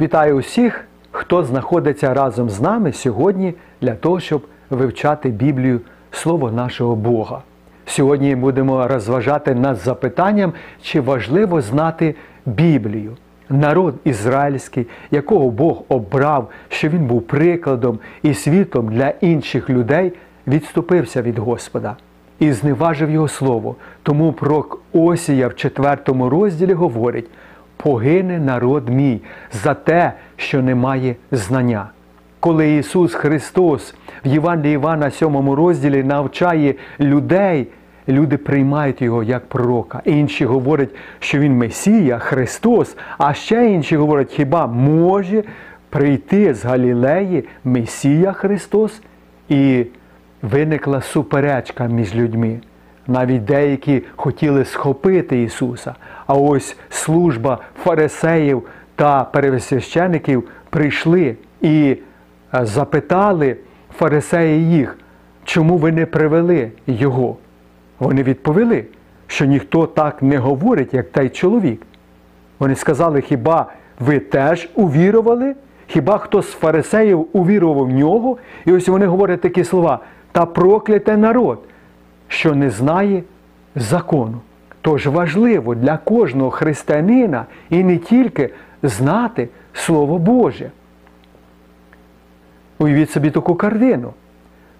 Вітаю усіх, хто знаходиться разом з нами сьогодні для того, щоб вивчати Біблію, Слово нашого Бога. Сьогодні будемо розважати над запитанням, чи важливо знати Біблію. Народ ізраїльський, якого Бог обрав, що він був прикладом і світлом для інших людей, відступився від Господа і зневажив його слово. Тому пророк Осія в 4 розділі говорить: погине народ мій за те, що не має знання. Коли Ісус Христос в Євангелії Івана 7 розділі навчає людей, люди приймають його як пророка. Інші говорять, що Він Месія, Христос, а ще інші говорять, хіба може прийти з Галілеї Месія Христос? І виникла суперечка між людьми. Навіть деякі хотіли схопити Ісуса. А ось служба фарисеїв та пересвящеників прийшли і е, запитали фарисеї їх, чому ви не привели Його. Вони відповіли, що ніхто так не говорить, як той чоловік. Вони сказали, хіба ви теж увірували? Хіба хто з фарисеїв увірував в нього? І ось вони говорять такі слова: та прокляте народ, що не знає закону. Тож важливо для кожного християнина і не тільки знати Слово Боже. Уявіть собі таку картину,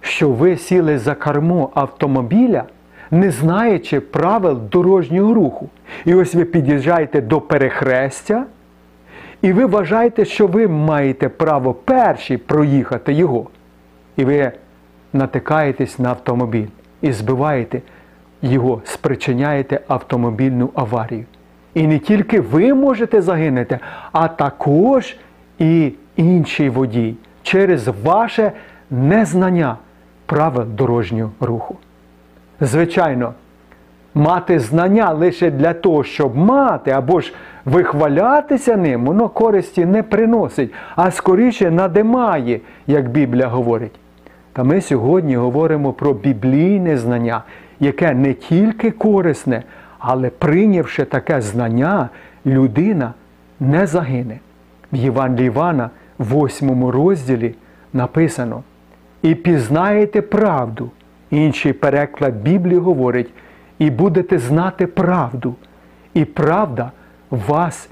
що ви сіли за кермо автомобіля, не знаючи правил дорожнього руху. І ось ви під'їжджаєте до перехрестя, і ви вважаєте, що ви маєте право перші проїхати його. І ви натикаєтесь на автомобіль і збиваєте його, спричиняєте автомобільну аварію. І не тільки ви можете загинути, а також і інший водій через ваше незнання правил дорожнього руху. Звичайно, мати знання лише для того, щоб мати, або ж вихвалятися ним, воно користі не приносить, а скоріше надимає, як Біблія говорить. Та ми сьогодні говоримо про біблійне знання, яке не тільки корисне, але прийнявши таке знання, людина не загине. В Євангелії Івана, в 8 розділі написано: І пізнаєте правду. Інший переклад Біблії говорить, і будете знати правду, і правда вас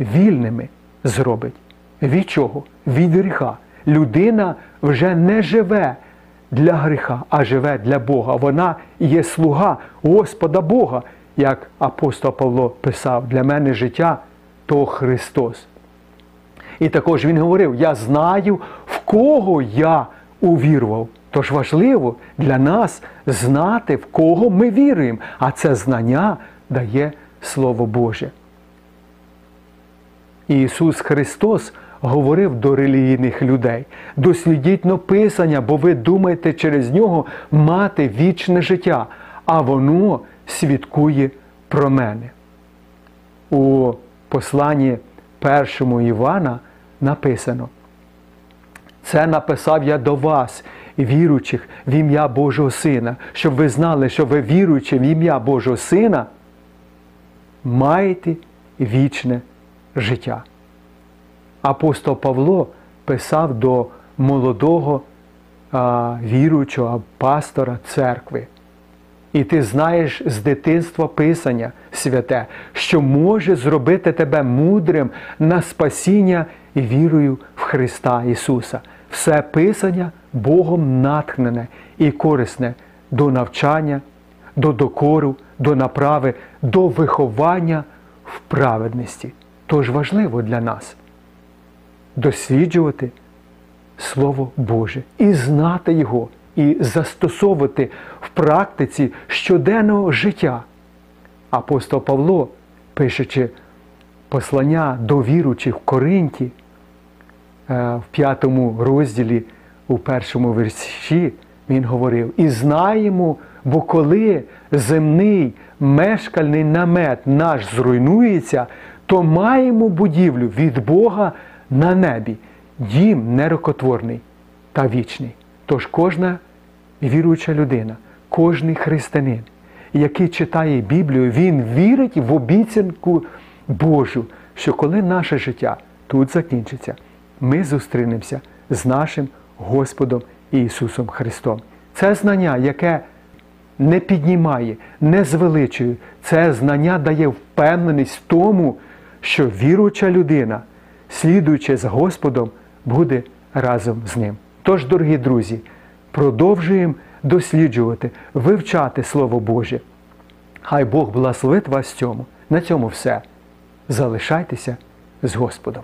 вільними зробить. Від чого? Від гріха. Людина вже не живе для гріха, а живе для Бога. Вона є слуга Господа Бога, як апостол Павло писав, для мене життя то Христос. І також він говорив: Я знаю, в кого я увірував. Тож важливо для нас знати, в кого ми віруємо, а це знання дає Слово Боже. Ісус Христос говорив до релігійних людей: дослідіть написання, бо ви думаєте через нього мати вічне життя, а воно свідкує про мене. У посланні першому Івана написано. Це написав я до вас, віруючих в ім'я Божого Сина, щоб ви знали, що ви віруючи в ім'я Божого Сина, маєте вічне життя. Апостол Павло писав до молодого а, віруючого пастора церкви. І ти знаєш з дитинства Писання святе, що може зробити тебе мудрим на спасіння і вірою в Христа Ісуса. Все Писання Богом натхнене і корисне до навчання, до докору, до направи, до виховання в праведності. Тож важливо для нас досліджувати Слово Боже і знати Його, і застосовувати в практиці щоденного життя. Апостол Павло, пишучи послання до віручих в Коринті, е, в п'ятому розділі, у першому версі, він говорив: І знаємо, бо коли земний мешкальний намет наш зруйнується, то маємо будівлю від Бога на небі, дім нерокотворний та вічний. Тож кожна віруюча людина, кожний християнин, який читає Біблію, він вірить в обіцянку Божу, що коли наше життя тут закінчиться. Ми зустрінемося з нашим Господом Ісусом Христом. Це знання, яке не піднімає, не звеличує. Це знання дає впевненість в тому, що віруюча людина, слідуючи з Господом, буде разом з ним. Тож, дорогі друзі, продовжуємо досліджувати, вивчати Слово Боже. Хай Бог благословить вас цьому. На цьому все. Залишайтеся з Господом.